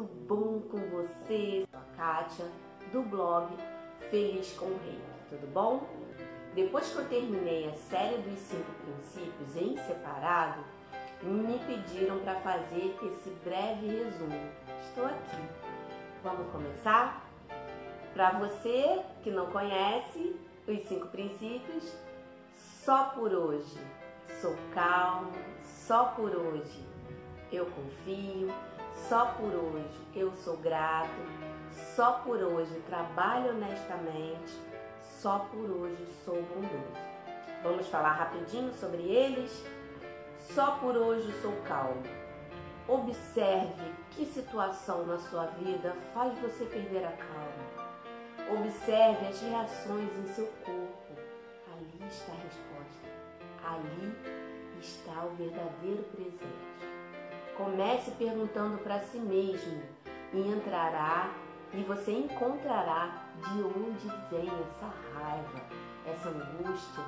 tudo bom com você? A Kátia, do blog Feliz com o Rei, tudo bom? Depois que eu terminei a série dos cinco princípios em separado, me pediram para fazer esse breve resumo. Estou aqui. Vamos começar? Para você que não conhece os cinco princípios, só por hoje sou calmo, só por hoje eu confio, só por hoje eu sou grato, só por hoje trabalho honestamente, só por hoje sou bondoso. Vamos falar rapidinho sobre eles? Só por hoje sou calmo. Observe que situação na sua vida faz você perder a calma. Observe as reações em seu corpo. Ali está a resposta. Ali está o verdadeiro presente. Comece perguntando para si mesmo e entrará e você encontrará de onde vem essa raiva, essa angústia,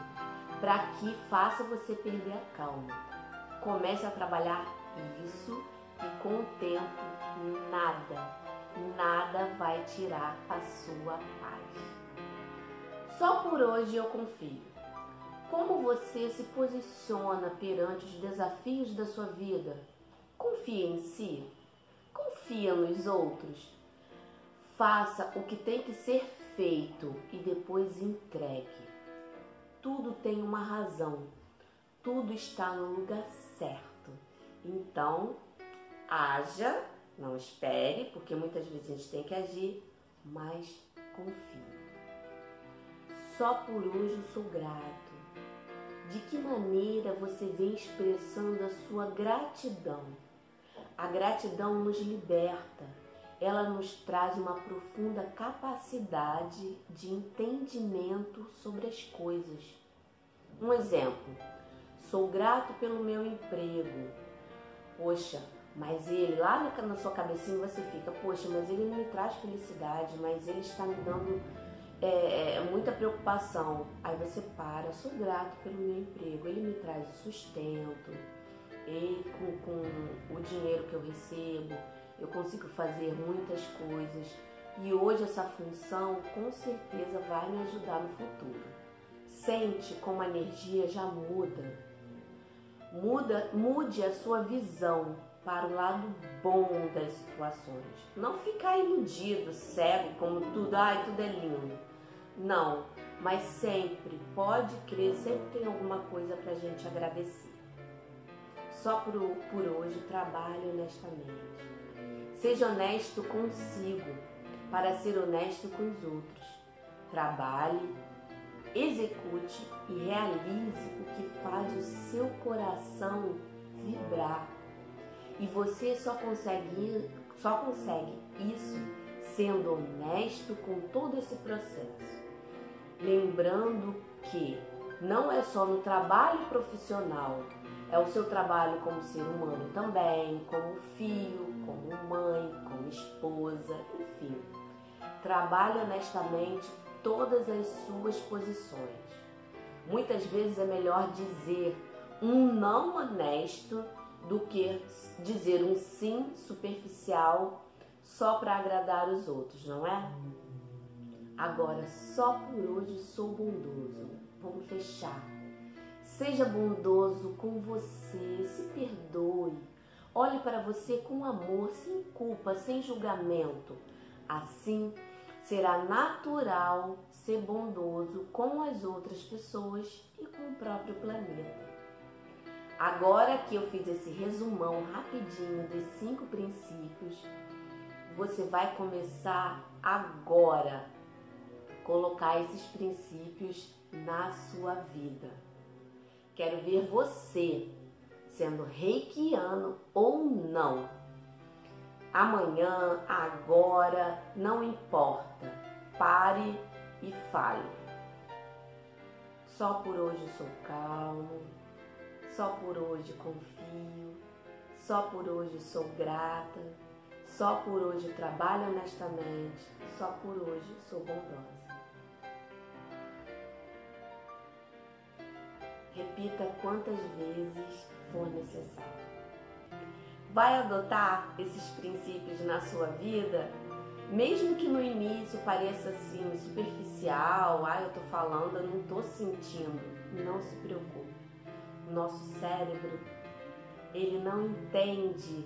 para que faça você perder a calma. Comece a trabalhar isso e com o tempo nada, nada vai tirar a sua paz. Só por hoje eu confio. Como você se posiciona perante os desafios da sua vida? Confia em si. Confia nos outros. Faça o que tem que ser feito e depois entregue. Tudo tem uma razão. Tudo está no lugar certo. Então, haja, não espere, porque muitas vezes a gente tem que agir, mas confie. Só por hoje sou grato. De que maneira você vem expressando a sua gratidão? A gratidão nos liberta, ela nos traz uma profunda capacidade de entendimento sobre as coisas. Um exemplo: sou grato pelo meu emprego. Poxa, mas ele, lá na sua cabecinha você fica, poxa, mas ele não me traz felicidade, mas ele está me dando é, é, muita preocupação. Aí você para, sou grato pelo meu emprego, ele me traz sustento e com, com o dinheiro que eu recebo, eu consigo fazer muitas coisas. E hoje essa função com certeza vai me ajudar no futuro. Sente como a energia já muda. Muda, mude a sua visão para o lado bom das situações. Não ficar iludido, cego, como tudo, ai, tudo é lindo. Não, mas sempre pode crer, sempre tem alguma coisa para a gente agradecer. Só por, por hoje trabalhe honestamente. Seja honesto consigo para ser honesto com os outros. Trabalhe, execute e realize o que faz o seu coração vibrar. E você só consegue, só consegue isso sendo honesto com todo esse processo. Lembrando que não é só no trabalho profissional é o seu trabalho como ser humano também, como filho, como mãe, como esposa, enfim. Trabalhe honestamente todas as suas posições. Muitas vezes é melhor dizer um não honesto do que dizer um sim superficial só para agradar os outros, não é? Agora, só por hoje sou bondoso. Vamos fechar Seja bondoso com você, se perdoe. Olhe para você com amor, sem culpa, sem julgamento. Assim, será natural ser bondoso com as outras pessoas e com o próprio planeta. Agora que eu fiz esse resumão rapidinho dos cinco princípios, você vai começar agora a colocar esses princípios na sua vida. Quero ver você sendo reikiano ou não. Amanhã, agora, não importa. Pare e fale. Só por hoje sou calmo, só por hoje confio, só por hoje sou grata, só por hoje trabalho honestamente, só por hoje sou bondosa. Repita quantas vezes for necessário. Vai adotar esses princípios na sua vida? Mesmo que no início pareça assim superficial, ah, eu tô falando, eu não tô sentindo. Não se preocupe. Nosso cérebro, ele não entende,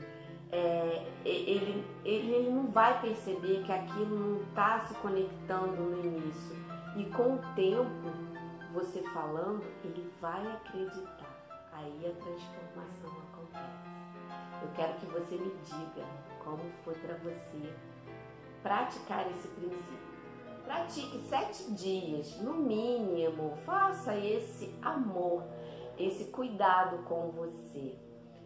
é, ele, ele, ele não vai perceber que aquilo não está se conectando no início. E com o tempo, você falando, ele vai acreditar. Aí a transformação acontece. Eu quero que você me diga como foi para você praticar esse princípio. Pratique sete dias, no mínimo. Faça esse amor, esse cuidado com você,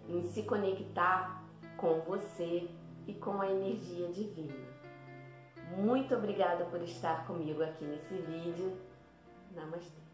em se conectar com você e com a energia divina. Muito obrigada por estar comigo aqui nesse vídeo. Namastê.